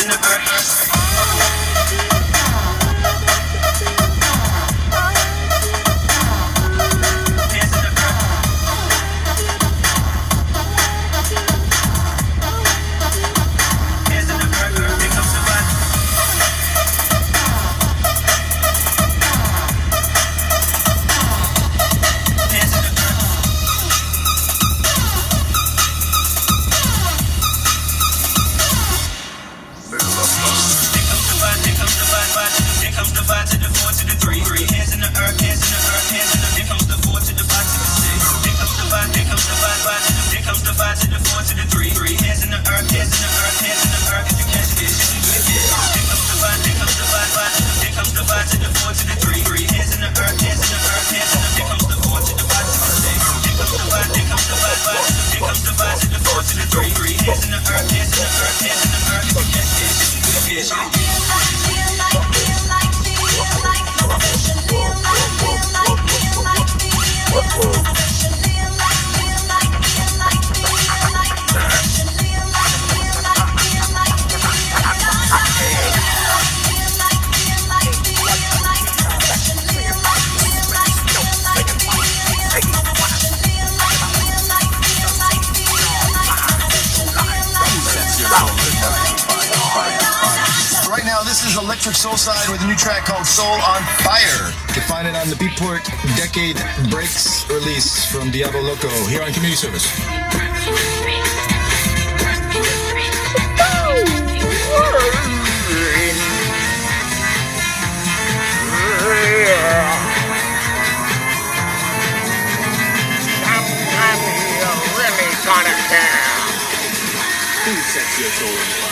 in the earth. This is Electric Soulside with a new track called Soul on Fire. You can find it on the Beatport Decade Breaks release from Diablo Loco here on Community Service. Sometimes you really gotta care. Who sets your soul on fire?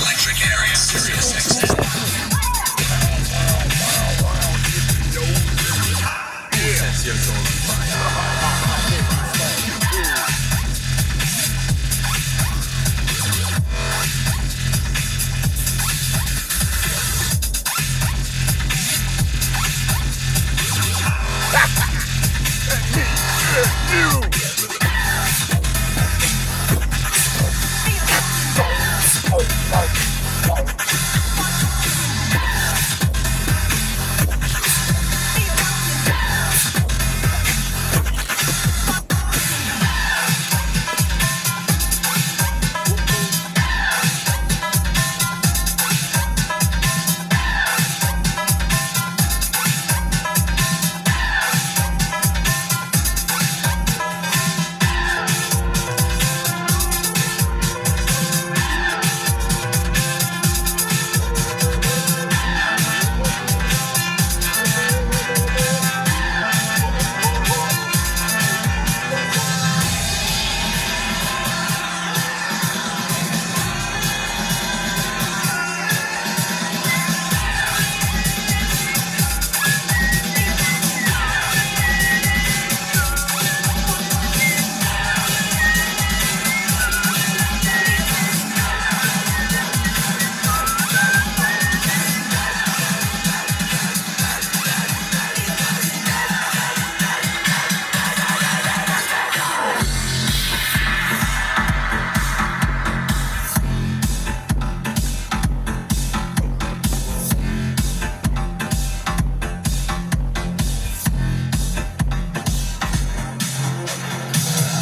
Electric Area, Sirius XM. You!